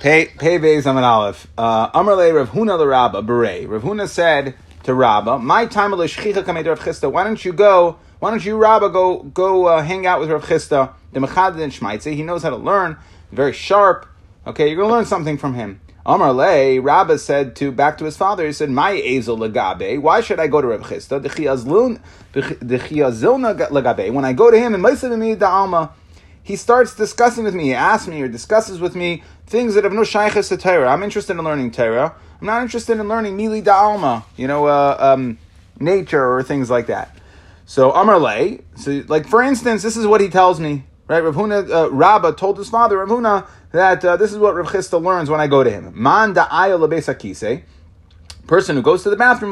Pei Beis Amin Aleph. Uh, Amar Le Rav Huna the Rabba Beret. Rav Huna said to Rabba, "My time of Shchicha Kamed Rav Chisda. Why don't you go? Why don't you Rabba go go uh, hang out with Rav Chisda? The Mechad and Shmaitze. He knows how to learn. Very sharp. Okay, you're gonna learn something from him." Amar Le, Rabba said to back to his father, he said, My Azel Lagabe, why should I go to Rav Chisda? The Chiazilna Lagabe. When I go to him and Maisa Alma, he starts discussing with me, he asks me or discusses with me things that have no shaykhs to Torah. I'm interested in learning Torah. I'm not interested in learning Mili da Alma, you know, uh, um, nature or things like that. So Amar Le, so like for instance, this is what he tells me, right? Rav Huna, uh, Rabba told his father, Rav Huna, that uh, this is what Rav Chisda learns when I go to him. Man da lebesakise, person who goes to the bathroom,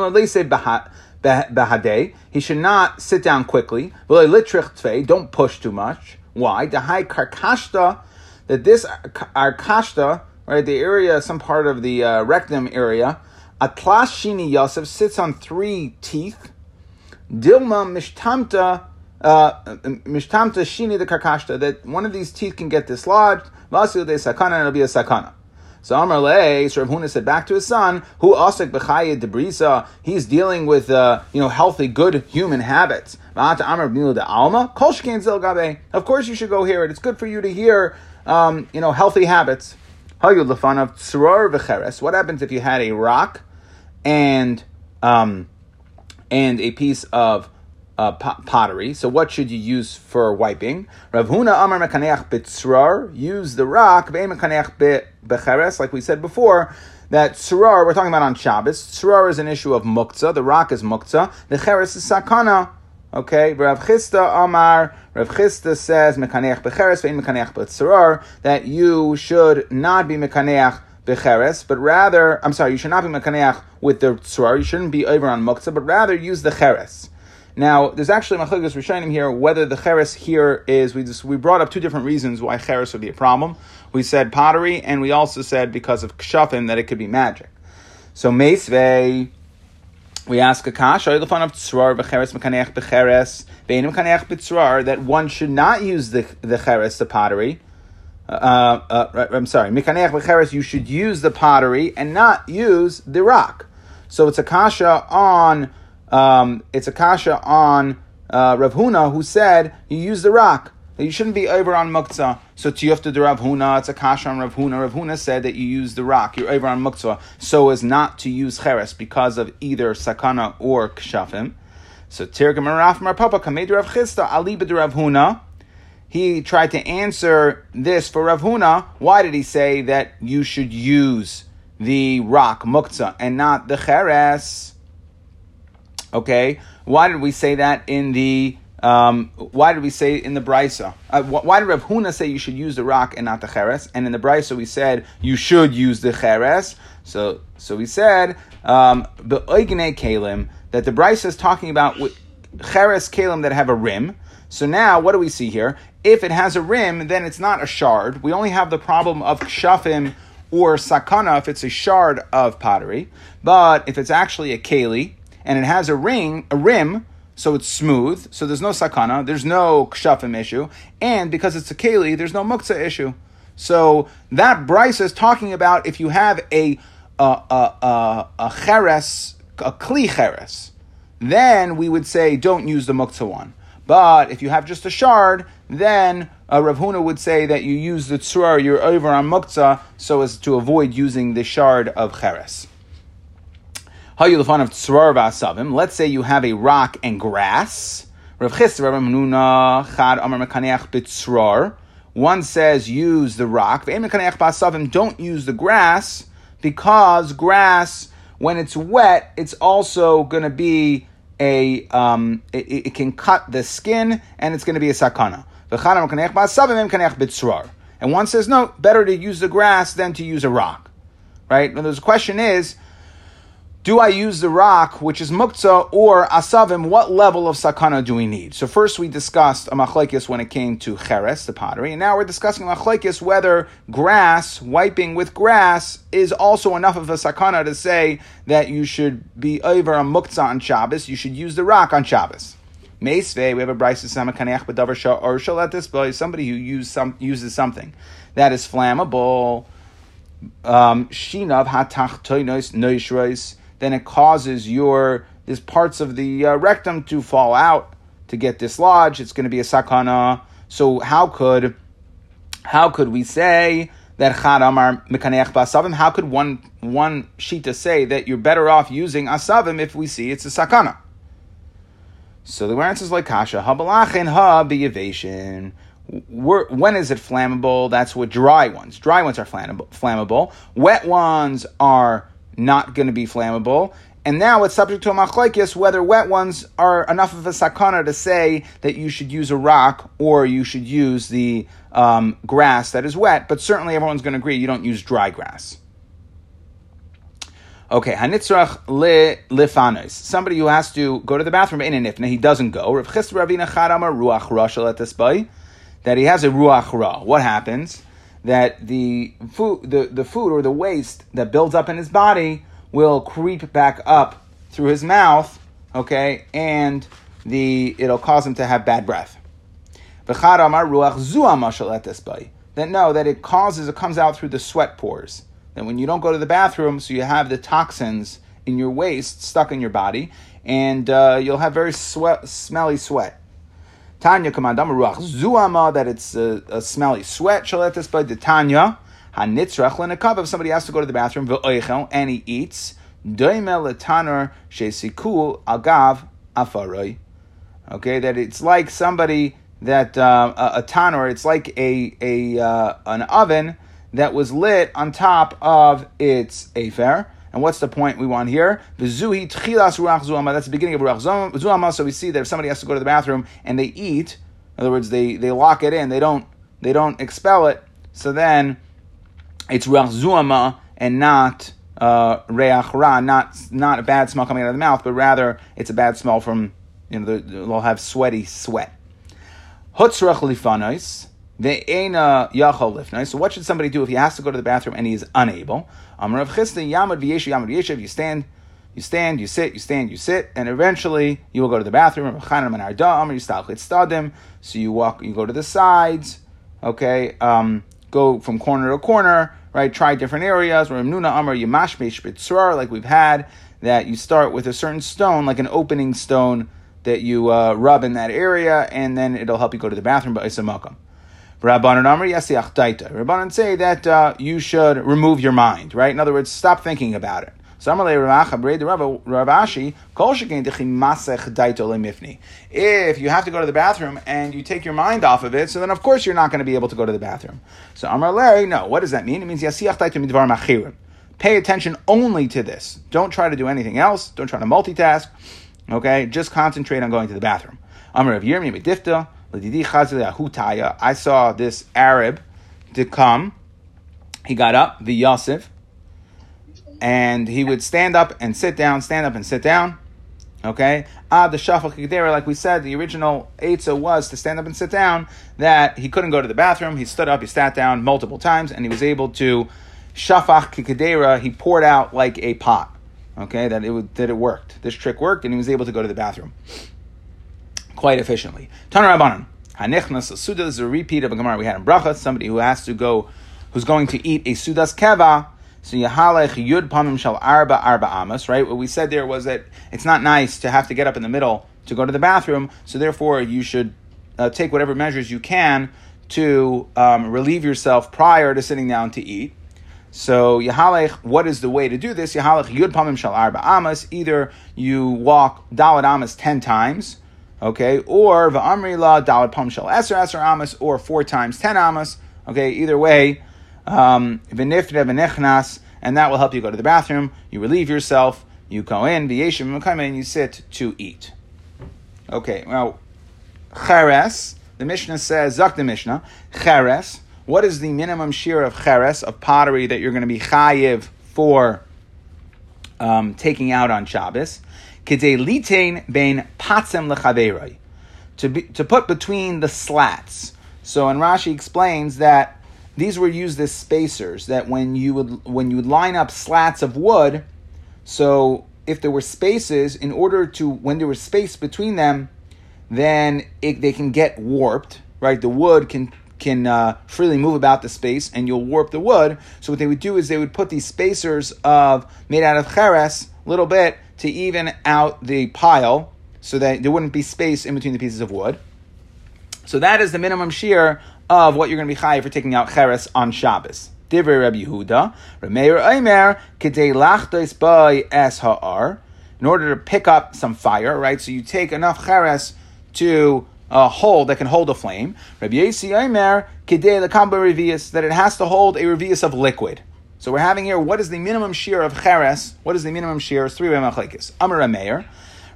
bahade, he should not sit down quickly. Don't push too much. Why? High karkashta, that this arkashta, right, the area, some part of the uh, rectum area, atlas shini Yosef sits on three teeth. Dilma mishtamta uh, mishtamta shini the karkashta, that one of these teeth can get dislodged. Vasu de sakana, and it'll be a sakana. So Amar Le, Rav Huna said back to his son, who asik b'chaya debrisa, he's dealing with uh, you know healthy, good human habits. Of course, you should go hear it. It's good for you to hear um, you know healthy habits. What happens if you had a rock and um, and a piece of uh, pottery. So what should you use for wiping? Rav Amar Mekaneach use the rock, like we said before, that Tzrar, we're talking about on Shabbos, Tzrar is an issue of Muktzah, the rock is Muktzah, the Cheres is Sakana. Okay, Rav Chisda Amar, Rav Chisda says, Mekaneach Becheres, Vein Mekaneach Bitzrar, that you should not be Mekaneach becheres, but rather, I'm sorry, you should not be mekaneach with the tzrar, you shouldn't be over on muktzah, but rather use the cheres. Now, there's actually machlokes rishonim here whether the cheres here is we just we brought up two different reasons why cheres would be a problem. We said pottery, and we also said because of kshafim that it could be magic. So meisvei, we ask a kash of tzrar v'cheres mekaneach b'cheres mekaneach b'tzrar that one should not use the the cheres the pottery. Uh, uh, I'm sorry, mekaneach b'cheres you should use the pottery and not use the rock. So it's a kasha on um, it's a kasha on uh, Rav Huna who said you use the rock. That you shouldn't be over on muktzah. So tiyufta de Rav Huna, it's a kasha on Rav Huna. Rav Huna said that you use the rock. You're over on muktzah, so as not to use cheres because of either sakana or kshafim. So tirgam Raf Mar Papa kamed Rav Chisda Ali Rav Huna. He tried to answer this for Rav Huna. Why did he say that you should use the rock muktzah and not the cheres? Okay, why did we say that in the? Um, why did we say in the brisa? Uh, why did Rav Huna say you should use the rock and not the cheres? And in the brisa we said you should use the cheres. So, so we said um, kalim that the brisa is talking about cheres kalim that have a rim. So now, what do we see here? If it has a rim, then it's not a shard. We only have the problem of kshafim or sakana if it's a shard of pottery. But if it's actually a keli, and it has a ring, a rim, so it's smooth, so there's no sakana, there's no kshafim issue, and because it's a keli, there's no muktzah issue. So that brisa is talking about if you have a a a, a, a cheres, a kli cheres, then we would say don't use the muktzah one. But if you have just a shard, then uh, Rav Huna would say that you use the tzur, you're over on muktzah, so as to avoid using the shard of cheres. Let's say you have a rock and grass. One says use the rock. Don't use the grass because grass, when it's wet, it's also going to be a um, it, it, can cut the skin and it's going to be a sakana. And one says no, better to use the grass than to use a rock. Right? And the question is do I use the rock, which is muktzah, or asavim? What level of sakana do we need? So first we discussed a machlekes when it came to cheres, the pottery, and now we're discussing machlekes whether grass, wiping with grass, is also enough of a sakana to say that you should be over a muktzah on Shabbos, you should use the rock on Shabbos. Meisve, we have a brisa samakaneach b'davar or shalat this somebody who use some, uses something that is flammable um, shinav hatachtoinos noishrois, then it causes your these parts of the uh, rectum to fall out, to get dislodged. It's going to be a sakana. So how could how could we say that chad amar mekaneach basavim? How could one one shita say that you're better off using asavim if we see it's a sakana? So the answer is like kasha habalachin ha biyavation. When is it flammable? That's what dry ones. Dry ones are flammable. Wet ones are not going to be flammable. And now it's subject to a machlekes whether wet ones are enough of a sakana to say that you should use a rock or you should use the um, grass that is wet. But certainly everyone's going to agree you don't use dry grass. Okay, hanitzrach le lifanos. Somebody who has to go to the bathroom in an ifna, he doesn't go. Rav Ravina Charama ruach rashal that he has a ruach ra. What happens? That the food, the, the food or the waste that builds up in his body will creep back up through his mouth, okay, and the it'll cause him to have bad breath. That no, that it causes, it comes out through the sweat pores. That when you don't go to the bathroom, so you have the toxins in your waste stuck in your body, and uh, you'll have very sweat, smelly sweat. Tanya commandam ruach zuama that it's a, a smelly sweat. Shaletis by Tanya hanitzrach lenakav. If somebody has to go to the bathroom and he eats, doimel letanor shesikul agav afaroi. Okay, that it's like somebody that uh, a, a tanor. It's like a a uh, an oven that was lit on top of its afer. And what's the point we want here? That's the beginning of ruach zuama. So we see that if somebody has to go to the bathroom and they eat, in other words, they, they lock it in, they don't they don't expel it. So then it's ruach zuama and not uh, reach ra, not not a bad smell coming out of the mouth, but rather it's a bad smell from you know they'll have sweaty sweat. Hutzrach lifanos. So what should somebody do if he has to go to the bathroom and he is unable? You stand, you stand, you sit, you stand, you sit, and eventually you will go to the bathroom. So you walk, you go to the sides, okay, um, go from corner to corner, right? Try different areas. Like we've had, that you start with a certain stone, like an opening stone that you uh, rub in that area, and then it'll help you go to the bathroom. But it's a makam. Rabbanan Amr Yasiach Daita. Rabbanan say that uh, you should remove your mind, right? In other words, stop thinking about it. So If you have to go to the bathroom and you take your mind off of it, so then of course you're not going to be able to go to the bathroom. So Amar Larry, no. What does that mean? It means Yasiach Daita midvar machirim. Pay attention only to this. Don't try to do anything else. Don't try to multitask. Okay, just concentrate on going to the bathroom. Amar of Yirmi Medifta. I saw this Arab to come. He got up, the Yosef, and he would stand up and sit down, stand up and sit down. Okay? Ah, the Shafal Kidera, like we said, the original Eitzah was to stand up and sit down, that he couldn't go to the bathroom. He stood up, he sat down multiple times, and he was able to Shafach Kidera, he poured out like a pot. Okay, that it would, that it worked. This trick worked, and he was able to go to the bathroom quite efficiently. Tanar Rabbanan. Hanichnas Suda is a repeat of a Gemara we had in Bracha. Somebody who has to go, who's going to eat a Sudas Keva. So Yahalech Yud Pamim Shal Arba Arba Amos, right? What we said there was that it's not nice to have to get up in the middle to go to the bathroom, so therefore you should uh, take whatever measures you can to um, relieve yourself prior to sitting down to eat. So Yahalech, what is the way to do this? Yahalech Yud Pamim Shal Arba Amos. Either you walk Dalad Amos ten times, okay, or va'amri la dalad pam shel eser eser amas, or four times ten amas, okay, either way, um, v'nifre v'nechnas, and that will help you go to the bathroom, you relieve yourself, you go in, v'yeshim and you sit to eat. Okay, well, cheres, the Mishnah says, zak the Mishnah, cheres, what is the minimum shear of cheres, of pottery that you're going to be chayiv for um, taking out on Shabbos? Litain bein patzem lechaveroi, to be, to put between the slats. So, and Rashi explains that these were used as spacers. That when you would when you would line up slats of wood, so if there were spaces, in order to when there was space between them, then it, they can get warped. Right, the wood can can uh, freely move about the space and you'll warp the wood. So what they would do is they would put these spacers of made out of cheres, a little bit, to even out the pile so that there wouldn't be space in between the pieces of wood. So that is the minimum shear of what you're going to be high for taking out cheres on Shabbos. Divrei Rabbi Yehuda, Rameir Aimer, Kedei Lachtos by Es Ha'ar, in order to pick up some fire, right? So you take enough cheres to a hole that can hold a flame. Rabbi Yesi Aimer, Kedei Lakamba Revius, that it has to hold a revius of liquid. So we're having here, what is the minimum shear of cheres? What is the minimum shear? Three way machlekes. Amar Rameir.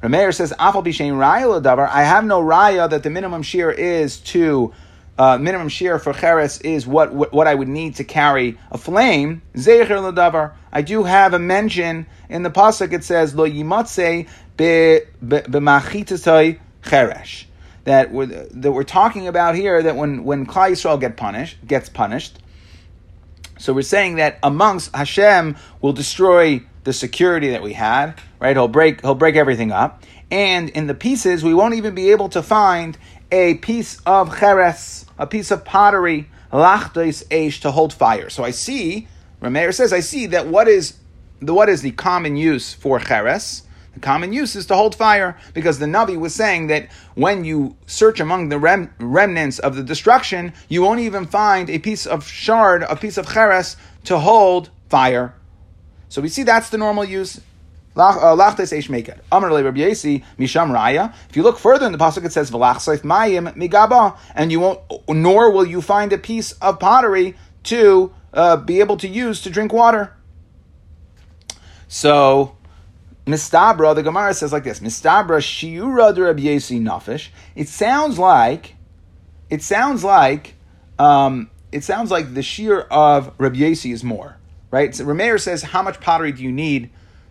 Rameir says, Afal Bishain Raya I have no raya that the minimum shear is to uh, minimum shear for cheres is what, what, what I would need to carry a flame. Zeicher ladavar. I do have a mention in the pasuk. It says lo yimatze b'machitasai cheresh. That we're, that we're talking about here. That when when Klal Yisrael get punished, gets punished. So we're saying that amongst Hashem will destroy the security that we had. Right? He'll break he'll break everything up. And in the pieces, we won't even be able to find a piece of cheres, a piece of pottery, lachtos eish, to hold fire. So I see, Rameir says, I see that what is the what is the common use for cheres? The common use is to hold fire, because the Navi was saying that when you search among the rem- remnants of the destruction, you won't even find a piece of shard, a piece of cheres to hold fire. So we see that's the normal use. Raya. If you look further in the pasuk, it says mayim migaba, and you won't, nor will you find a piece of pottery to uh, be able to use to drink water. So. Mistabra, the Gemara says like this: Mistabra shiura de Rabbi. It sounds like, it sounds like, um, it sounds like the shear of Rabbi is more, right? So Rameir says, how much pottery do you need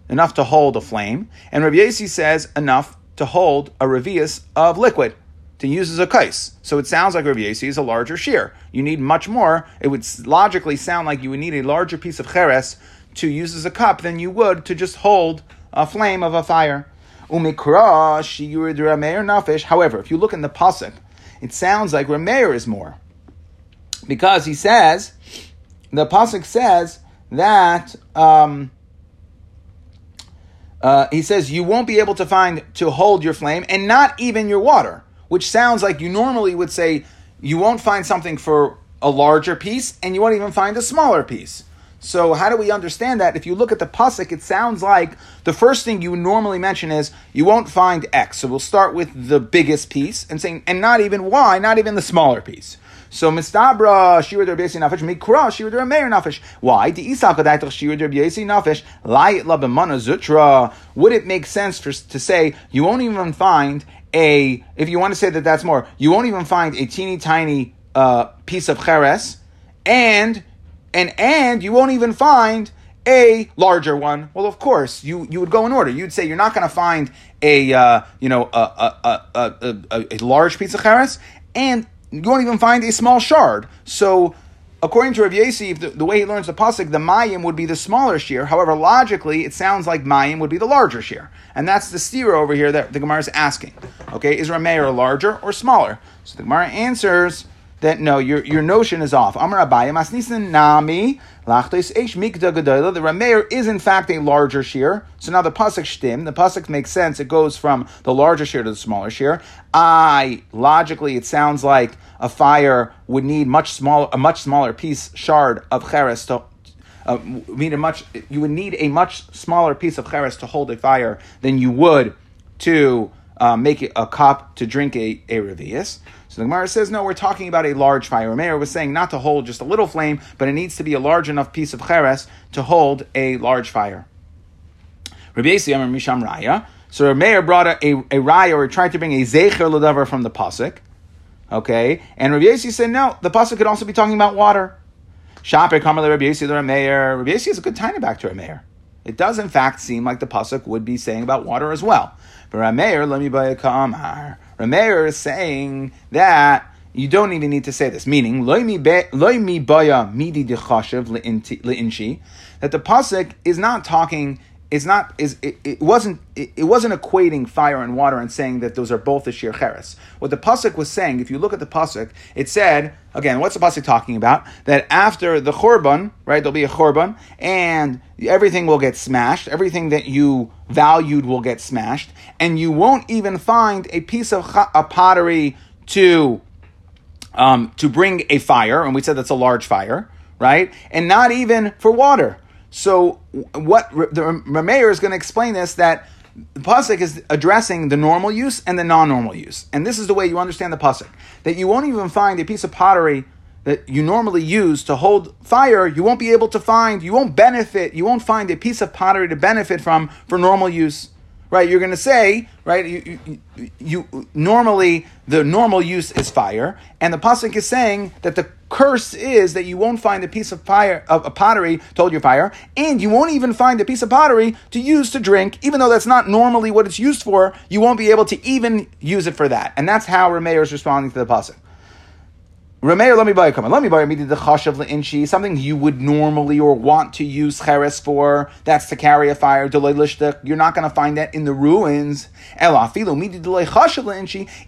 enough to hold a flame, and Rabbi says enough to hold a revius of liquid to use as a kais. So it sounds like Rabbi is a larger shear. You need much more. It would logically sound like you would need a larger piece of cheres to use as a cup than you would to just hold a flame of a fire. Umikra shiurid Rameir. However, if you look in the pasuk, it sounds like Rameir is more because he says the pasuk says that. Um, uh, he says you won't be able to find to hold your flame and not even your water, which sounds like you normally would say you won't find something for a larger piece and you won't even find a smaller piece. So how do we understand that? If you look at the pasuk, it sounds like the first thing you normally mention is you won't find X. So we'll start with the biggest piece and saying, and not even Y, not even the smaller piece. So mistabra shir der besi nafish mikra shir der. Why? The isak adaitach shir der besi nafish layit la b'mana zutra. Would it make sense for, to say you won't even find a if you want to say that that's more, you won't even find a teeny tiny uh, piece of cheres, and and and you won't even find a larger one. Well, of course, you, you would go in order. You'd say you're not going to find a uh, you know a a, a, a, a, large piece of cheres, and you won't even find a small shard. So, according to Rav Yasi, the, the, way he learns the pasuk, the mayim would be the smaller shear. However, logically, it sounds like mayim would be the larger shear, and that's the steer over here that the Gemara is asking. Okay, is Rameir larger or smaller? So the Gemara answers that no, your, your notion is off. Amar Abayim Asnisan Nami Lachtos Eish Mikda Gedola. The Rameir is in fact a larger shear. So now the pasuk shtim, the pasuk makes sense. It goes from the larger shear to the smaller shear. I logically, it sounds like a fire would need much smaller, a much smaller piece shard of cheres to. Uh, mean a much, you would need a much smaller piece of cheres to hold a fire than you would to uh, make a cup to drink a, a revius. So the Gemara says, no, we're talking about a large fire. Meir was saying not to hold just a little flame, but it needs to be a large enough piece of cheres to hold a large fire. Rabbi Yisrael Misham Raya. So Meir brought a, a, a raya or tried to bring a zecher ladavar from the pasuk. Okay, and Rabbi said no. The pasuk could also be talking about water. Shaper Kamal Rabbi Yisrael Meir. Rabbi Yisrael is a good time back to Meir. It does in fact seem like the pasuk would be saying about water as well. But Rameir, let me buy a kamar. Rameir is saying that you don't even need to say this, meaning that the pasuk is not talking it's not is it, it wasn't it, it, wasn't equating fire and water and saying that those are both the shir cheres. What the pasuk was saying, if you look at the pasuk, it said again, what's the pasuk talking about? That after the churban, right, there'll be a churban, and everything will get smashed. Everything that you valued will get smashed, and you won't even find a piece of a pottery to um, to bring a fire, and we said that's a large fire, right? And not even for water. So what the Rameir is going to explain this that the pasuk is addressing the normal use and the non-normal use, and this is the way you understand the pasuk. That you won't even find a piece of pottery that you normally use to hold fire. You won't be able to find, you won't benefit, you won't find a piece of pottery to benefit from for normal use right? You're going to say, right? You, you, you, normally the normal use is fire, and the pasuk is saying that the curse is that you won't find a piece of fire of a pottery to hold your fire, and you won't even find a piece of pottery to use to drink, even though that's not normally what it's used for. You won't be able to even use it for that, and that's how Rameir is responding to the pasuk. Rameir, let me buy a comment. Let me buy the chashav inchi, something you would normally or want to use cheres for. That's to carry a fire. You're not going to find that in the ruins.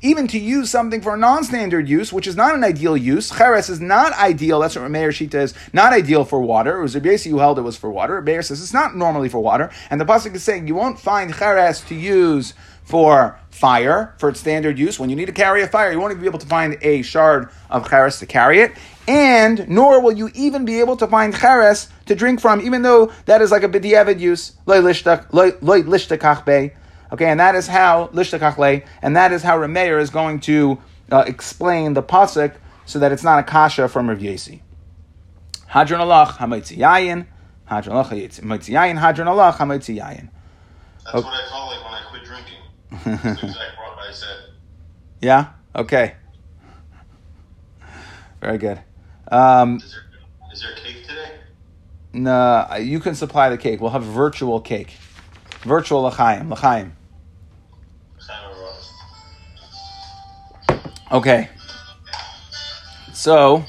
Even to use something for a non-standard use, which is not an ideal use. Cheres is not ideal. That's what Rameir Shita is. Not ideal for water. It was Rabbi who held it was for water. Rameir says it's not normally for water. And the pasuk is saying you won't find cheres to use for fire, for its standard use. When you need to carry a fire, you won't even be able to find a shard of cheres to carry it. And nor will you even be able to find cheres to drink from, even though that is like a b'diavad use. Okay, and that is how lishtakachle, and that is how Rameir is going to uh, explain the pasuk so that it's not a kasha from Rav Yesi. Hadron alach hadron alach hadron alach. That's what I call it Yeah. Okay. Very good. Um, is, there, is there cake today? No, you can supply the cake. We'll have virtual cake. Virtual l'chaim. L'chaim. Okay. So,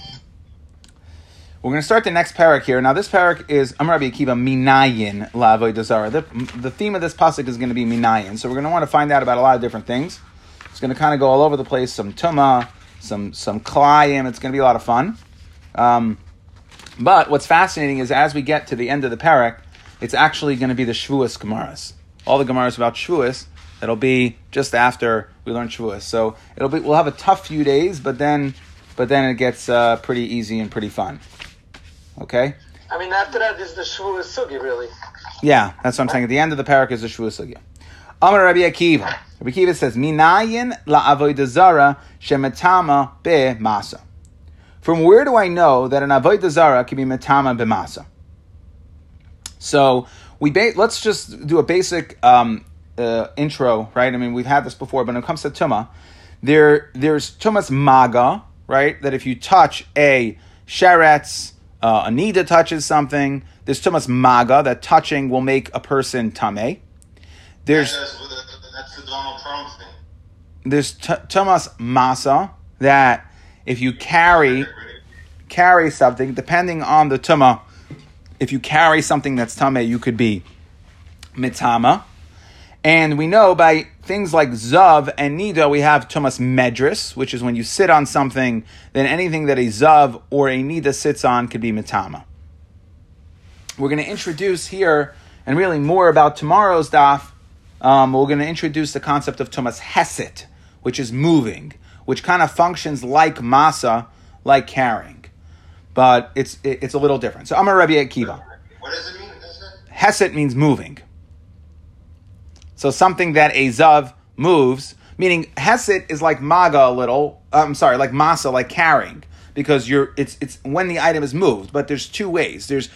we're going to start the next parak here. Now, this parak is Amar Rabbi Akiva Minayin La'avodah Zarah. The, the theme of this pasuk is going to be Minayin. So, we're going to want to find out about a lot of different things. It's going to kind of go all over the place. Some tuma, some some klayim. It's going to be a lot of fun. Um, but what's fascinating is as we get to the end of the parak, it's actually going to be the Shavuos Gemaras. All the Gemaras about Shavuos. That'll be just after we learn Shavuos. So it'll be we'll have a tough few days, but then but then it gets uh, pretty easy and pretty fun. Okay. I mean, after that is the Shavuos Sugi, really. Yeah, that's what I'm saying. At the end of the parak is the Shavuos Sugi. Amar Rabbi Akiva. Rabbi Akiva says, Minayin zara shemetama be masa. From where do I know that an avodah zara can be metama be masa? So we ba- let's just do a basic um, uh, intro, right? I mean, we've had this before, but when it comes to tuma, there there's tumas maga, right? That if you touch a sheretz, uh, touches something. There's tumas maga that touching will make a person tame. There's that's the Donald Trump thing. There's t- tumas masa that if you carry carry something, depending on the tuma, if you carry something that's tame, you could be mitama. And we know by things like Zav and Nida, we have Tumas Medris, which is when you sit on something, then anything that a Zav or a Nida sits on could be Mitama. We're going to introduce here, and really more about tomorrow's daf, um, we're going to introduce the concept of Tumas Heset, which is moving, which kind of functions like Masa, like carrying. But it's it's a little different. So I'm a Rabbi Akiva. What does it mean? Heset means moving. So something that a zav moves, meaning hesed is like maga a little. I'm sorry, like masa, like carrying, because you're it's it's when the item is moved. But there's two ways. There's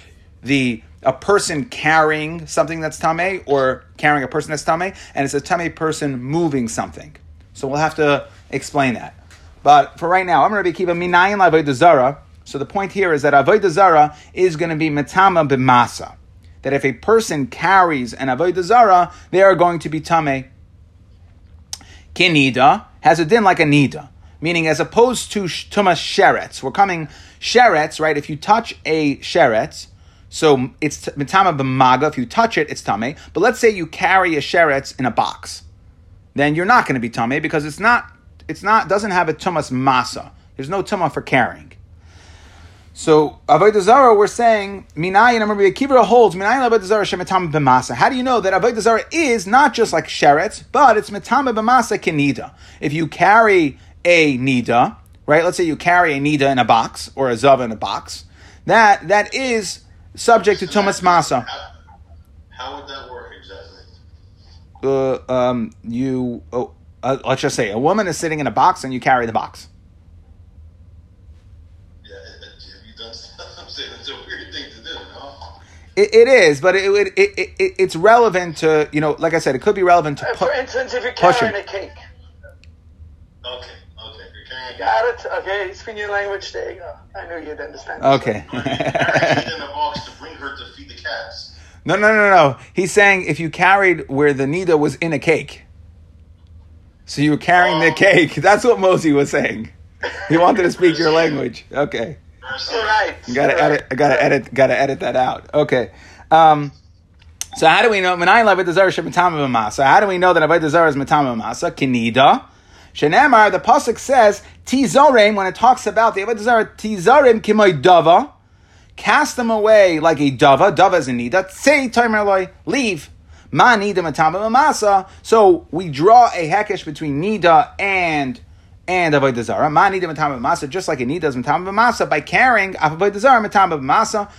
the a person carrying something that's tame, or carrying a person that's tame, and it's a tame person moving something. So we'll have to explain that. But for right now, I'm going to be keeping minayin avodah zara. So the point here is that avodah zara is going to be metama b'masa that if a person carries an avodah zara, they are going to be tame. Kinida has a din like a nida, meaning as opposed to tumas sheretz. We're coming sheretz, right? If you touch a sheretz, So it's mitama b'maga. If you touch it, it's tame. But let's say you carry a sheretz in a box, then you're not going to be tame because it's not. It's not. Doesn't have a tumas masa. There's no tuma for carrying. So avodah zara, we're saying minayin. Remember, Akiva holds minayin avodah zara shemitama b'masa. How do you know that avodah zara is not just like sheretz, but it's mitama b'masa kenida? If you carry a nida, right? Let's say you carry a nida in a box or a zava in a box, that that is subject to So that's- masa. How, how would that work exactly? Uh, um, you oh, uh, let's just say a woman is sitting in a box and you carry the box. Yeah, it- it- have you done stuff? I'm saying it's a weird thing to do, no? It, it is, but it, it, it, it it's relevant to you know, like I said, it could be relevant to pu- For instance, if you're pushing. carrying a cake. Okay, okay. You're carrying a Got it? Okay, speak your language. There you go. I knew you'd understand. Okay. You're carrying it in a box to bring her to feed the cats. no, no, no, no. He's saying if you carried where the nida was in a cake, so you were carrying the Oh. cake. That's what Mosey was saying. He wanted to speak your language. Okay. First, right. Gotta You're right. edit. Gotta edit. Gotta edit that out. Okay. Um, so how do we know? Menayin levet zara shemitama b'masa. How do we know that avodah zara is mitama b'masa? Kinida. Shenemar. The pasuk says tizorim when it talks about the avodah zara tizorim kimoy dava. Cast them away like a dava. Dava is a nida. Say tomer leave. Ma nida mitama b'masa. So we draw a hekesh between nida and and avodah zara. Ma nida mitama b'masa, just like a nida is mitama b'masa by carrying uh, avodah zara mitama b'masa.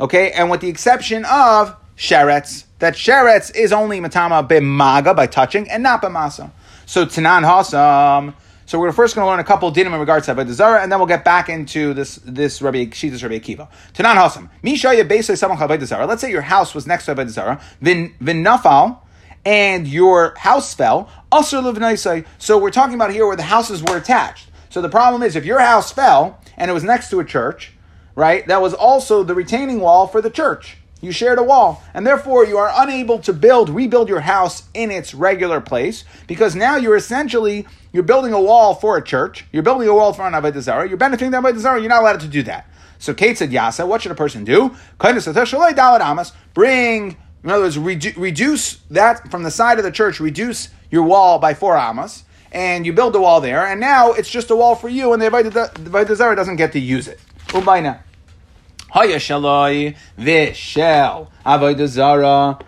Okay, and with the exception of sheretz, that sheretz is only matama b'maga by touching and not b'masa. So tanan hasam. So we're first going to learn a couple dinim in regards to avodah zara, and then we'll get back into this this Rabbi Shitas Rabbi Akiva. Tanan hasam. Mishaya basically someone avodah zara. Let's say your house was next to avodah zara. Vin vinafal. And your house fell. Asr livnaisai. So we're talking about here where the houses were attached. So the problem is if your house fell and it was next to a church, right? That was also the retaining wall for the church. You shared a wall, and therefore you are unable to build, rebuild your house in its regular place because now you're essentially you're building a wall for a church. You're building a wall for an avodah zarah. You're benefiting the avodah zarah. You're not allowed to do that. So Kate said, "Yasa, what should a person do? Bring, in other words, redu- reduce that from the side of the church. Reduce your wall by four amas, and you build the wall there. And now it's just a wall for you, and the avodah zarah doesn't get to use it. Ubayna. Haya shaloi v'shel avodah zara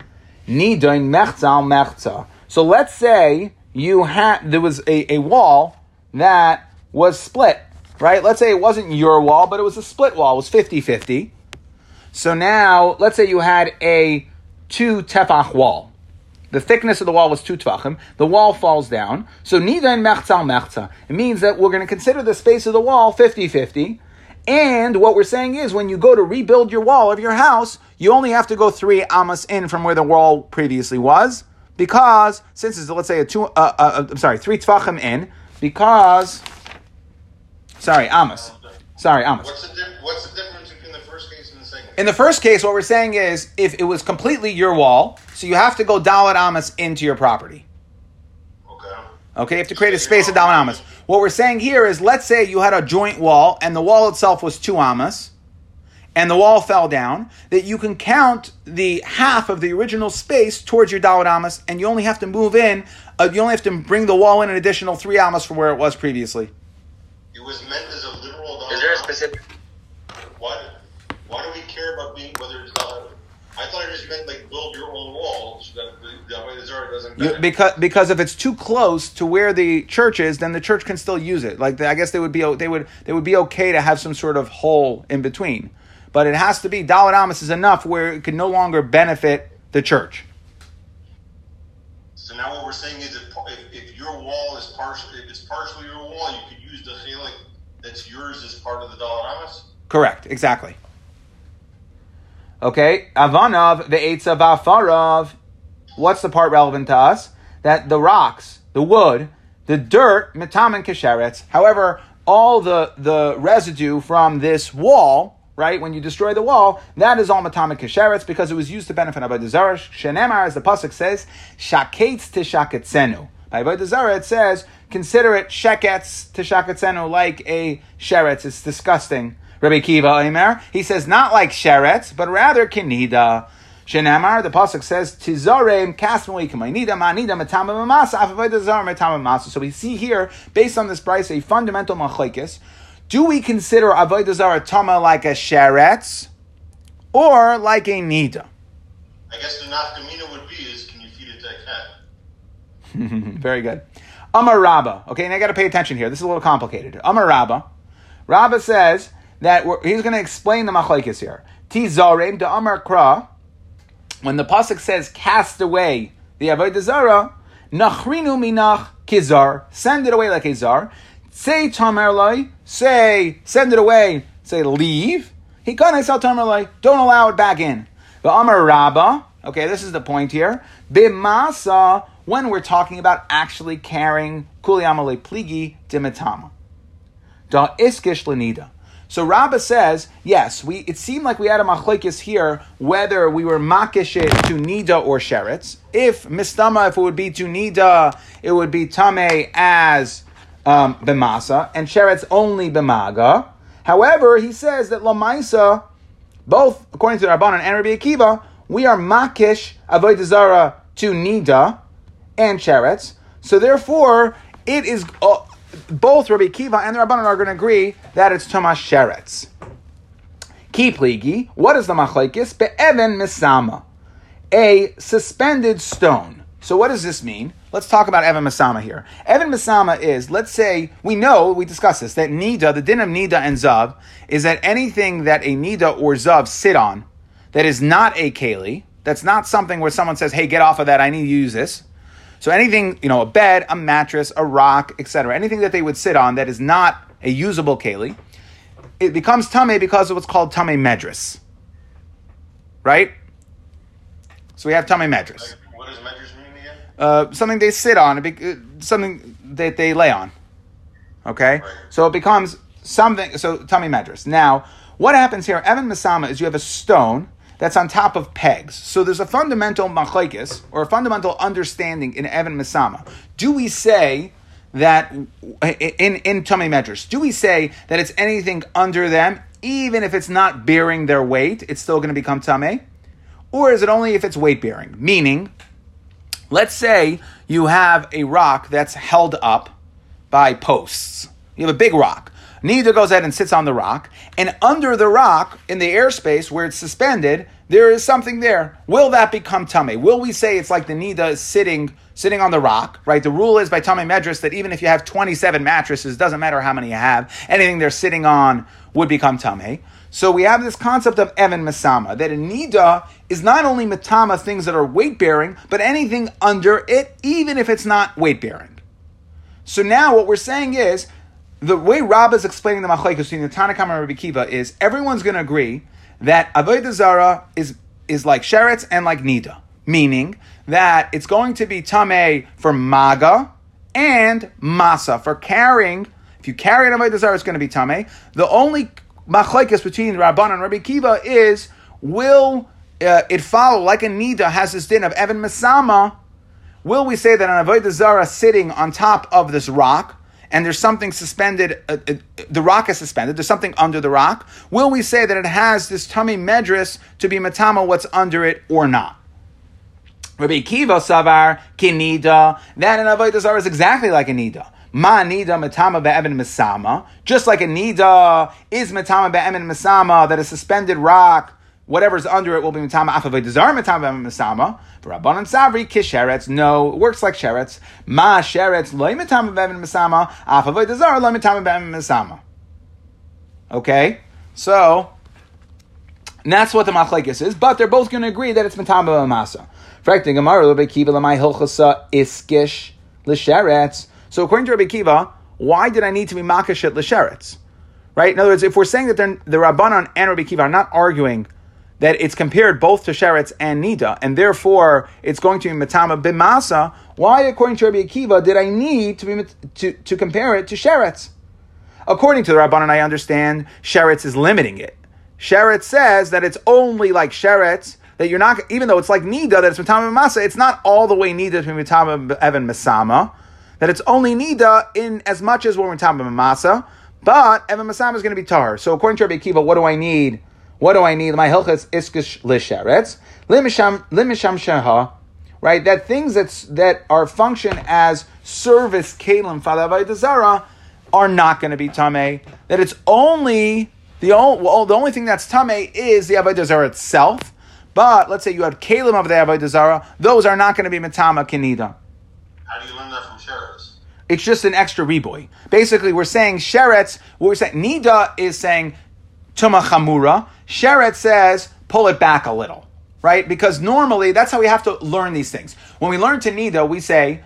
nidoin mechza al mechza. So let's say you had there was a, a wall that was split, right? Let's say it wasn't your wall, but it was a split wall. It was 50-50. So now, let's say you had a two tefach wall. The thickness of the wall was two tefachim. The wall falls down. So nidan mechza al mechza. It means that we're going to consider the space of the wall 50-50. And what we're saying is when you go to rebuild your wall of your house, you only have to go three amas in from where the wall previously was. Because, since it's, let's say, a two, uh, uh, I'm sorry, three tefachim in, because, sorry, amas. Sorry, amas. What's the, di- what's the difference between the first case and the second case? In the first case, what we're saying is if it was completely your wall, so you have to go Dalit Amas into your property. Okay. Okay, you have to create a space of Dalit Amas. What we're saying here is let's say you had a joint wall and the wall itself was two Amas and the wall fell down, that you can count the half of the original space towards your Dalit Amas and you only have to move in, uh, you only have to bring the wall in an additional three Amas from where it was previously. It was meant as a literal. Is there a specific? Why, why do we care about being whether it's dollar? I thought it just meant like build your own wall so that the, the Avodah Zarah doesn't You, because because if it's too close to where the church is, then the church can still use it. Like I guess they would be they would they would be okay to have some sort of hole in between, but it has to be Dalit Amos is enough where it can no longer benefit the church. So now what we're saying is if, if, if your wall is partial, if it's partially your wall, you could use the chelik that's yours as part of the dollar amas. Correct, exactly. Okay, Avanav ve'etza va'farav. What's the part relevant to us? That the rocks, the wood, the dirt, mitam and kesheretz. However, all the the residue from this wall, right? When you destroy the wall, that is all mitam and kesheretz because it was used to benefit Avodah. Shenemar, as the pasuk says, shaketz tishaketzenu. By Avodah it says, consider it sheketz tishaketzenu, like a sheretz. It's disgusting. Rabbi Kiva Omer, he says not like sheretz, but rather kinida. Shenamar, the pasuk says, "Tizarem kasmoi k'maynida manida matama mamasa afavodah matama mamasa." So we see here, based on this price, a fundamental machlekes. Do we consider avodah zara tama like a sheretz or like a nida? I guess the nafkamina would be is can you feed it to a cat? Very good. Amar Rabba. Okay, now I got to pay attention here. This is a little complicated. Amar Rabba. Rabba says that he's going to explain the machlekes here. Tizarem de Amar Kra. When the pasuk says cast away the avodah zara, nachrinu minach kizar, send it away like a zar. Say tamer say send it away, say leave. He can't sell don't allow it back in. The Amar Rabba, okay, this is the point here. Bimasa, when we're talking about actually carrying kuli amale pligi dimitama. Da iskish lenida. So Rabba says, yes, we it seemed like we had a machlekes here whether we were makish it to nida or sheretz. If mistama, if it would be to nida, it would be tame as um, b'masa, and sheretz only b'maga. However, he says that lamaisa, both according to the Rabbanan and Rabbi Akiva, we are makish avodah to nida and sheretz. So therefore, it is. Uh, both Rabbi Kiva and the Rabbanan are going to agree that it's Tomas Sheretz. Ki pligi, what is the machlekes? Be'even misama, a suspended stone. So what does this mean? Let's talk about Evan Masama here. Evan Masama is, let's say, we know, we discussed this, that Nida, the din of Nida and Zav, is that anything that a Nida or Zav sit on that is not a Keli, that's not something where someone says, hey, get off of that, I need to use this. So anything, you know, a bed, a mattress, a rock, etc., anything that they would sit on that is not a usable keli, it becomes tame because of what's called tame medris. Right? So we have tame medris. What does measures mean again? Uh, something they sit on, something that they lay on. Okay? Right. So it becomes something, so tame medris. Now, what happens here, Evan Masama, is you have a stone that's on top of pegs. So there's a fundamental machlekes or a fundamental understanding in Evan Misama. Do we say that in in Tummy Medrash, do we say that it's anything under them, even if it's not bearing their weight, it's still going to become Tame? Or is it only if it's weight bearing? Meaning, let's say you have a rock that's held up by posts. You have a big rock. Nida goes ahead and sits on the rock, and under the rock, in the airspace where it's suspended, there is something there. Will that become tame? Will we say it's like the Nida is sitting sitting on the rock, right? The rule is by Tame Medras that even if you have 27 mattresses, doesn't matter how many you have, anything they're sitting on would become Tame. So we have this concept of Evan Masama, that a Nida is not only Matama things that are weight bearing, but anything under it, even if it's not weight bearing. So now what we're saying is the way Rabbah is explaining the machlekes between the Tanna Kamma and Rabbi Kiva is everyone's going to agree that avodah zara is is like sheretz and like nida, meaning that it's going to be tameh for maga and masa for carrying. If you carry an avodah zara, it's going to be tameh. The only machlekes between Rabban and Rabbi Kiva is will uh, it follow like a nida has this din of Evan Masama? Will we say that an avodah zara sitting on top of this rock? And there's something suspended, uh, uh, the rock is suspended, there's something under the rock, will we say that it has this tummy medris to be matama what's under it or not? Rabbi Kiva Savar, Kinida, that in Avodah Zarah is exactly like a Nida. Ma nida matama be'emin misama, just like a nida is matama be'emin misama, that a suspended rock, whatever's under it will be matama afavodah zar matama be'emin misama. Rabbanan Savri, Kisheretz. No, it works like Sheretz. Ma Sheretz, loy mitama b'evin misama, afavoy dezar, loy mitama b'evin misama. Okay? So, that's what the machlekes is, but they're both going to agree that it's mitama b'masa. Frekting Gemara, Rabbi Kiva, lamai hilchasa iskish l'sheretz. So according to Rabbi Kiva, why did I need to be makashet l'sheretz? Right? In other words, if we're saying that the Rabbanan and Rabbi Kiva are not arguing that it's compared both to Sheretz and Nida, and therefore it's going to be Matama Bimasa, why, according to Rabbi Akiva, did I need to, be, to, to compare it to Sheretz? According to the Rabbanan, I understand Sheretz is limiting it. Sheretz says that it's only like Sheretz, that you're not, even though it's like Nida, that it's Matama Bimasa, it's not all the way Nida to be Matama Evan Masama, that it's only Nida in as much as we're Matama Bimasa, But Evan Masama is going to be tar. So according to Rabbi Akiva, what do I need? What do I need? My hilchas iskish lisheretz limisham limisham sheha. Right, that things that's that are function as service kalim falavaytazara are not going to be tame. That it's only the only well, the only thing that's tame is the avodah itself. But let's say you have kalim of the avodah those are not going to be matama kinida. How do you learn that from Sheretz? It's just an extra reboy. Basically, we're saying sheretz. What we're saying nida is saying tuma chamura. Sheretz says pull it back a little, right? Because normally that's how we have to learn these things. When we learn to nida, we say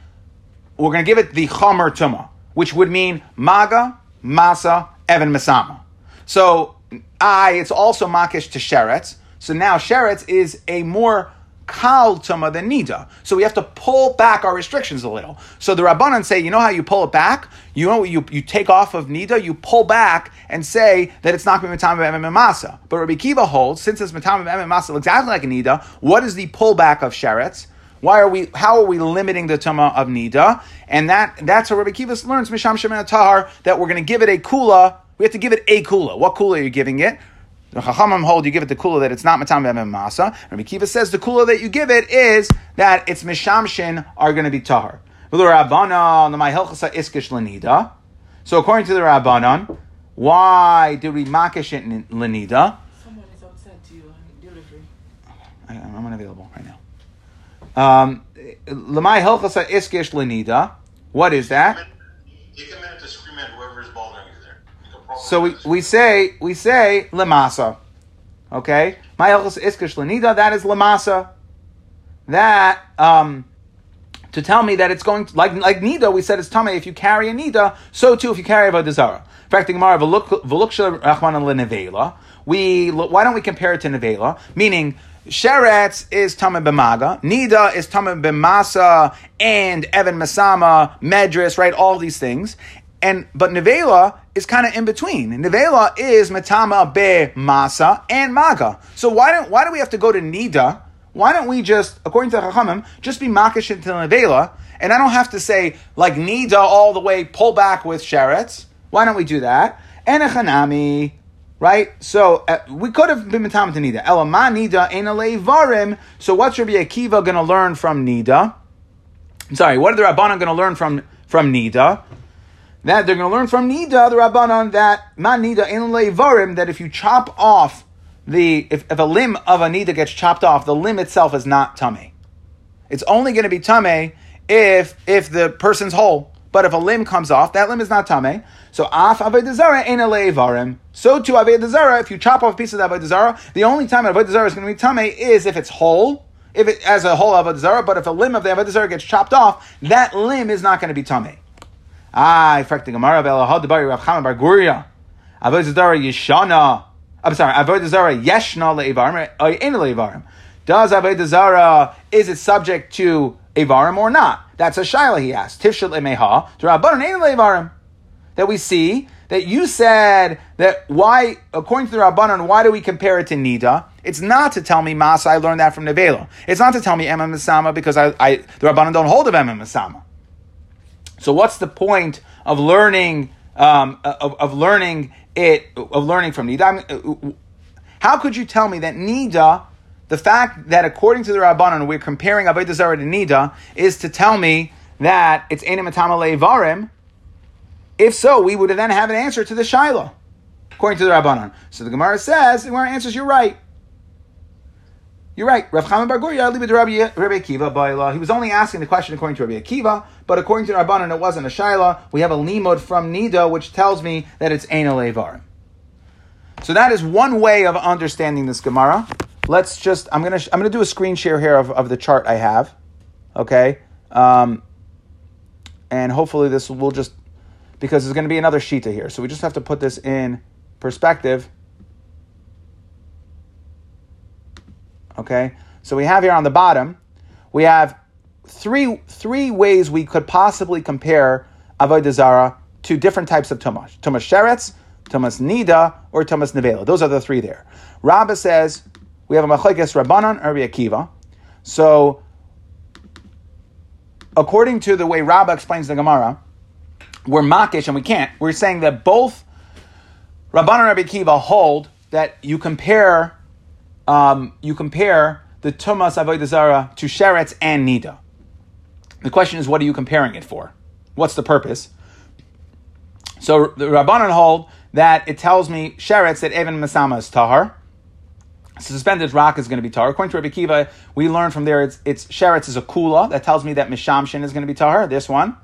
we're going to give it the chamer tuma, which would mean maga, masa, evan masama. So I, it's also makish to sheretz. So now sheretz is a more kal tuma than nida. So we have to pull back our restrictions a little. So the rabbanan say, you know how you pull it back? You know you you take off of nida, you pull back and say that it's not going to be matam of masa. But Rabbi Kiva holds, since it's matam of masa exactly like a nida, what is the pullback of sheretz? Why are we? How are we limiting the tuma of nida? And that that's what Rabbi Kiva learns misham shemen tahar that we're going to give it a kula. We have to give it a kula. What kula are you giving it? The Chachamim hold you give it the kula that it's not matam v'emem masa. Rabbi Kiva says the kula that you give it is that its mishamshin are going to be tahar. So according to the Rabbanon, why do we makish it in lenida? Someone is outside to you delivery. I, I'm unavailable right now. Um, Lamai helchasa iskish lenida. What is that? Take a minute to scream at whoever is bothering you there. You can probably So we, we say we say lemasa. Okay? My helchasa iskish lenida. That is lemasa. That um, to tell me that it's going to, like like nida. We said it's tame if you carry a nida. So too if you carry a vodazara. In fact, the Gemara v'luksha rachman lenevela. We why don't we compare it to nevela? Meaning. Sheretz is Tamim B'maga, Nida is Tamim B'masa, and Evan Masama, Medris, right? All these things. And but Nevela is kind of in between. Nevela is Matama Be Masa and Maga. So why don't why do we have to go to Nida? Why don't we just, according to Chachamim, just be Makish into Nevela, and I don't have to say like Nida all the way, pull back with Sheretz. Why don't we do that? And a Chanami, right? So uh, we could have been matama to Nida. Elama Nida ain't a varim. So what's Rabbi Akiva going to learn from Nida? I'm sorry, what are the Rabbanan going to learn from from Nida? That they're going to learn from Nida, the Rabbanan, that man Nida in a varim. That if you chop off the if, if a limb of a Nida gets chopped off, the limb itself is not tummy. It's only going to be tummy if if the person's whole. But if a limb comes off, that limb is not tame. So af avodah in varim. So too avodah if you chop off a piece of the avodah the only time avodah is going to be tame is if it's whole, if it as a whole avodah But if a limb of the avodah gets chopped off, that limb is not going to be tame. Ah, fact the Gemara Belahad Bari Rav Chaim Bar Guria. Avodah Yeshana. I'm sorry, avodah yeshna le'ivarim or ain't le'ivarim. Does avodah is it subject to avarim or not? That's a shaila he asked. Tifshel emeha rabbanon ain't le'ivarim. That we see that you said that why, according to the rabbanon, why do we compare it to nida? It's not to tell me masa. I learned that from nevela. It's not to tell me emma masama because I, I the rabbanon don't hold of emma masama. So what's the point of learning um, of, of learning it of learning from nida? Mean, how could you tell me that nida, the fact that according to the rabbanon we're comparing avodah zarah to nida, is to tell me that it's enim varim? If so, we would then have an answer to the shaila, according to the rabbanon. So the Gemara says, the Gemara answers, you're right. You're right. Rav Chaim Bar Guria, Rabbi Akiva, He was only asking the question according to Rabbi Akiva, but according to Rabbanan, it wasn't a shaila. We have a limud from Nida, which tells me that it's Ein Varim. So that is one way of understanding this Gemara. Let's just, I'm going to I'm gonna do a screen share here of, of the chart I have. Okay? Um, and hopefully this will just, because there's going to be another Shita here. So we just have to put this in perspective. Okay? So we have here on the bottom, we have three, three ways we could possibly compare Avodah zara to different types of Tumash. Tumash Sheretz, Tumas Nida, or Tumas Nevela. Those are the three there. Rabbah says we have a Machlekes Rabbanan or Akiva. So, according to the way Rabbah explains the Gemara, we're makish and we can't. We're saying that both Rabban and Rabbi hold that you compare, um, you compare the Tumas Avodah Zarah to Sheretz and Nida. The question is, what are you comparing it for? What's the purpose? So the Rabbanan hold that it tells me Sheretz that Evan Masama is Tahar. Suspended rock is going to be Tahar. According to Rabbi Kiva, we learn from there it's, it's Sheretz is a Kula. That tells me that Mishamshin is going to be Tahar, this one.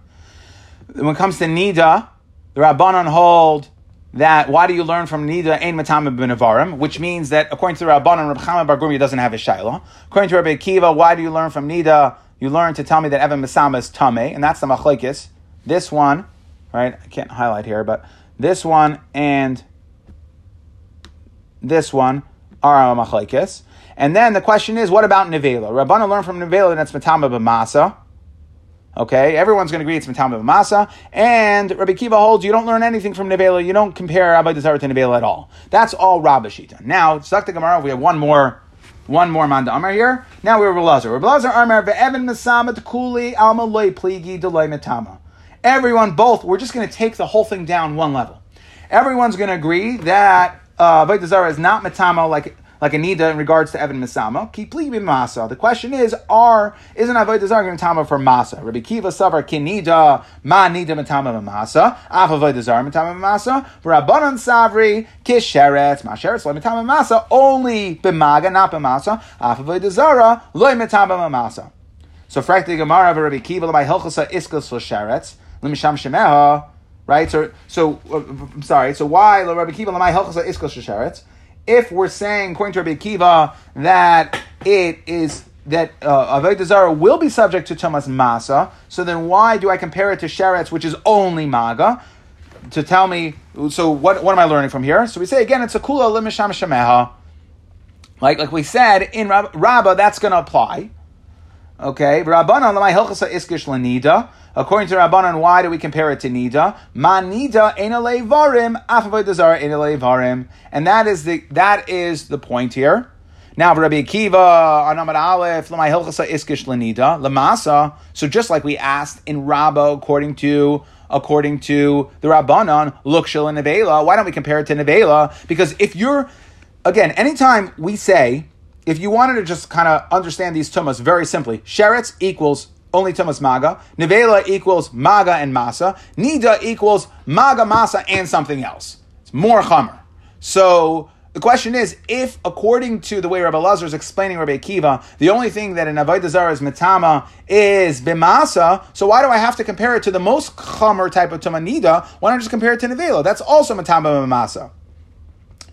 When it comes to Nida, the Rabbanan hold that why do you learn from Nida Ein Matama Benavarim, which means that according to the Rabbanan, Reb Chama Bar Gurmi doesn't have a Shaila. According to Rabbi Kiva, why do you learn from Nida? You learn to tell me that Evan Masama is Tame, and that's the Machlekes. This one, right? I can't highlight here, but this one and this one are Machlekes. And then the question is, what about Nevela? Rabbana learned from Nevela that it's Matama B'masa. Okay, everyone's going to agree it's Matama B'masa. And Rabbi Kiva holds you don't learn anything from Nevela. You don't compare Rabbi Desire to Nevela at all. That's all Rabbi Shita. Now, Zakta Gemara, we have one more one more Manda Amar here. Now we're Rabbi Lazar Amar ve'evan Masamat Kuli Alma Loy Pligi Delay Matama. Everyone, both, we're just going to take the whole thing down one level. Everyone's going to agree that uh, Zara is not Matama like like a nida in regards to Evan Masama. Kipli masa. The question is, are isn't Avodah Zarah going to for masa? Rabbi Kiva savar kinida ma nida matama masa. Af Avodah Zarah matama masa. Rabbanon savri kisheret ma sheret lo matama masa. Only b'maga not b'masa. Af Avodah Zarah lo matama masa. So frankly, Gemara of Rabbi Kiva by Hilchasa iskas l'sheretz l'misham shemeha. Right, so so uh, I'm sorry. So why Rabbi Kiva l'may Hilchasa iskas l'sheretz? If we're saying, according to Rabbi Kiva, that it is that uh, Avodah Zarah will be subject to Tumas Masa, so then why do I compare it to Sheretz, which is only Maga? To tell me, so what, what am I learning from here? So we say again, it's a Kula Limisham Shemeha. Like, like we said, in Rab- Rabbah, that's going to apply. Okay, Rabbanan Lamai Hilchasa Iskish Lanida. According to Rabbanan, why do we compare it to Nida? Ma Nida varim, Afavoidazar varim, and that is the that is the point here. Now, Rabbi Akiva, Anamad Aleph, Lamai Hilchasa Iskish Lanida, Lamasa. So just like we asked in Rabba, according to according to the Rabbanan, look Shil and Nevela. Why don't we compare it to Nevela? Because if you're again, anytime we say if you wanted to just kind of understand these tumas very simply, sheretz equals only tumas maga, nevela equals maga and masa, nida equals maga masa and something else. It's more chamer. So the question is, if according to the way Rabbi Lazar is explaining Rabbi Akiva, the only thing that in Avodah Zarah is metama is bimasa, so why do I have to compare it to the most chamer type of tumanida? Why don't I just compare it to nevela? That's also metama bimasa.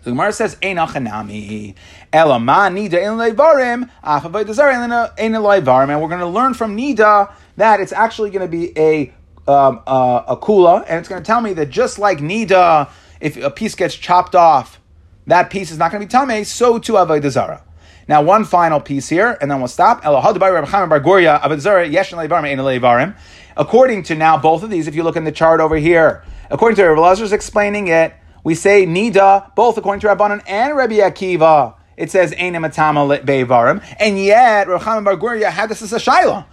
The Gemara says, "Ein achanami ela ma nida in leivarim afavay dezar ein leivarim," and we're going to learn from nida that it's actually going to be a um, uh, a kula, and it's going to tell me that just like nida, if a piece gets chopped off, that piece is not going to be tame. So too avodah zara. Now, one final piece here, and then we'll stop. According to now both of these, if you look in the chart over here, according to Rav explaining it, we say Nida, both according to Rabbanan and Rabbi Akiva. It says Ein Matama Beivarim, and yet Recham Bar Guria had this as a shaila.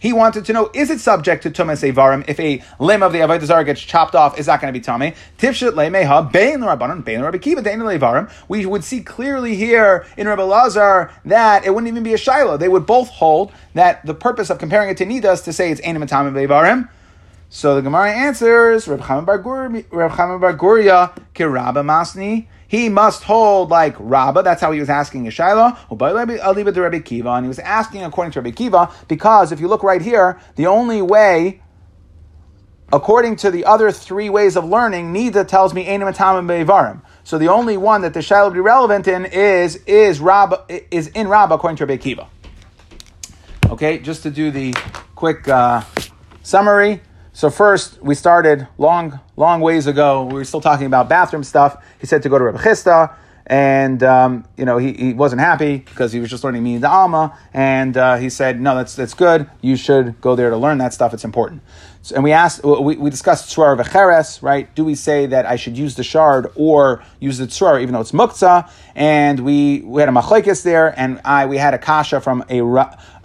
He wanted to know is it subject to tumas evarim if a limb of the avodah gets chopped off? Is that going to be tummy? Tifshet lemeha bein rabbanon bein Rabbi Kiva dein levarim. We would see clearly here in Rabbi Lazar that it wouldn't even be a shiloh. They would both hold that the purpose of comparing it to nidas to say it's ein matama beivarim. So the Gemara answers, Reb Chaim Bar Guria, Kirabba Masni. He must hold like Rabba. That's how he was asking Yeshayla. And he was asking according to Rabbi Kiva because if you look right here, the only way, according to the other three ways of learning, Nida tells me Einim Bevarim. So the only one that the Shiloh would be relevant in is is Rabba is in Rabba according to Rabbi Kiva. Okay, just to do the quick uh, summary. So first, we started long, long ways ago. We were still talking about bathroom stuff. He said to go to Rebbe Chisda, and um, you know he, he wasn't happy because he was just learning me the Alma, and uh, he said, "No, that's that's good. You should go there to learn that stuff. It's important." So, and we asked, we, we discussed tzrar v'cheres, right? Do we say that I should use the shard or use the tzrar, even though it's muktzah? And we, we had a machlekes there, and I we had a kasha from a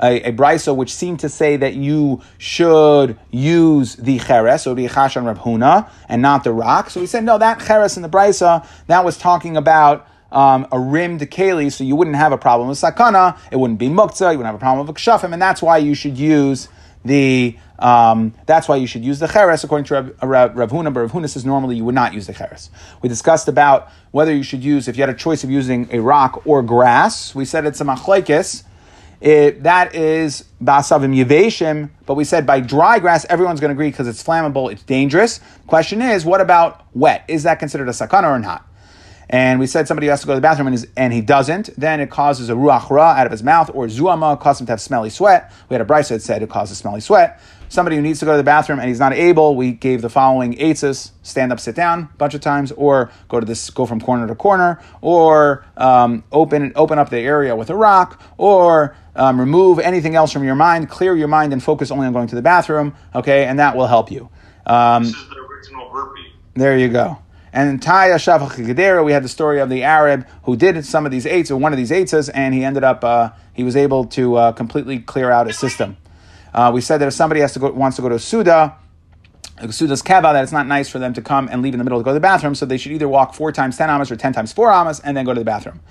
a, a which seemed to say that you should use the cheres, so it would be a kasha on Reb Huna, and not the rock. So we said no, that cheres in the brisa that was talking about um, a rimmed keli, so you wouldn't have a problem with sakana. It wouldn't be muktzah. You wouldn't have a problem with kshafim, and that's why you should use the. Um, that's why you should use the cheres, according to Rav, Rav, Huna. But Rav Huna says normally you would not use the cheres. We discussed about whether you should use, if you had a choice of using a rock or grass. We said it's a machlekes. It, that is basavim yeveshim, but we said by dry grass, everyone's going to agree because it's flammable, it's dangerous. Question is, what about wet? Is that considered a sakana or not? And we said somebody has to go to the bathroom and, and he doesn't, then it causes a ruach ra out of his mouth, or zuama causes him to have smelly sweat. We had a brisa that said it causes smelly sweat. Somebody who needs to go to the bathroom and he's not able, we gave the following eitzes: stand up, sit down a bunch of times, or go to this, go from corner to corner, or um, open open up the area with a rock, or um, remove anything else from your mind, clear your mind, and focus only on going to the bathroom. Okay, and that will help you. Um, This is the original burpee. there you go. And in Taya Shafach Gedera, we had the story of the Arab who did some of these eights, or one of these eights, and he ended up, uh, he was able to uh, completely clear out his system. Uh, we said that if somebody has to go, wants to go to Suda, Suda's keva, that it's not nice for them to come and leave in the middle to go to the bathroom, so they should either walk four times 10 amas or 10 times 4 amas and then go to the bathroom.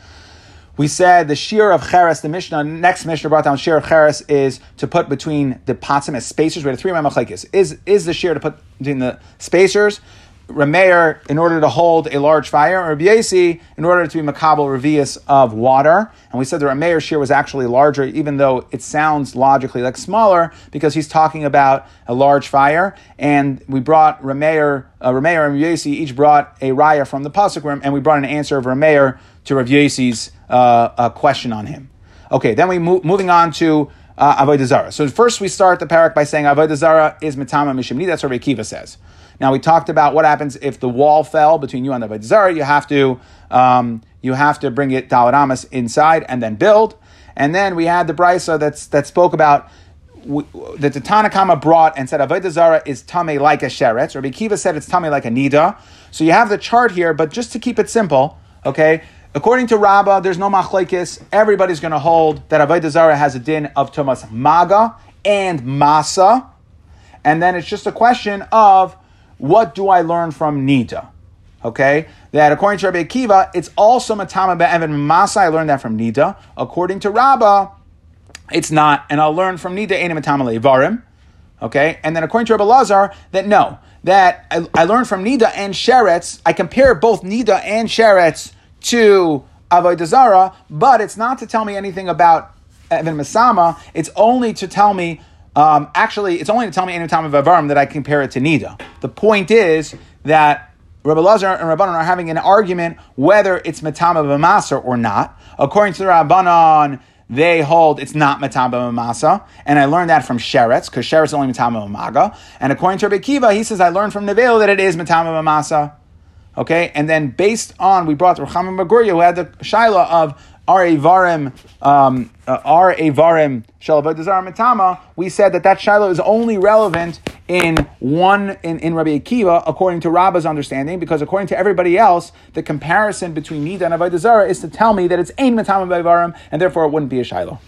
We said the shear of cheres, the Mishnah, next Mishnah brought down shear of cheres is to put between the potzim as spacers. We had a three machlekes. Is is the shear to put between the spacers? Rameir in order to hold a large fire, or Biesi in order to be makabel revius of water. And we said the Rameir shear was actually larger, even though it sounds logically like smaller, because he's talking about a large fire. And we brought Rameir, uh, Rameir and Biesi each brought a raya from the pasuk, and we brought an answer of Rameir to Rav uh, uh, question on him. Okay, then we moving on to uh, Avodah Zarah. So first we start the parak by saying Avodah Zarah is Matama Mishimni. That's what Rekiva says. Now we talked about what happens if the wall fell between you and the Zarah. You have to um, you have to bring it Dalaramas inside and then build. And then we had the brisa that's that spoke about that the Tanna Kamma brought and said Avodah is tame like a sheretz. Rabbi Kiva said it's tame like a nida. So you have the chart here, but just to keep it simple, okay. According to Rabbah, there's no machlekes. Everybody's going to hold that Avodah has a din of Tumas Maga and Masa. And then it's just a question of what do I learn from Nida? Okay, that according to Rabbi Akiva, it's also Matama Be'evan Masa. I learned that from Nida. According to Rabbah, it's not, and I'll learn from Nida Ein Matama Levarim. Okay, and then according to Rabbi Lazar, that no, that I, I learned from Nida and Sheretz. I compare both Nida and Sheretz to Avodah Zarah, but it's not to tell me anything about Evan Masama. It's only to tell me, um, actually, it's only to tell me any time of Avarim that I compare it to Nida. The point is that Rabbi Lazar and Rabbanon are having an argument whether it's Matama B'Maser or not. According to the Rabbanon, they hold it's not Matama B'Masa, and I learned that from Sheretz, because Sheretz is only Matama B'Maga. And according to Rabbi Kiva, he says I learned from Nevel that it is Matama B'Masa. Okay, and then based on we brought Recham Maguria who had the shaila of Ar Avarim um, uh, Ar Avarim Shalabadazar Matama, we said that that Shiloh is only relevant in one in, in Rabbi Akiva according to Rabba's understanding, because according to everybody else, the comparison between Nida and Avodah is to tell me that it's Ein Matama Avarim, and therefore it wouldn't be a shaila.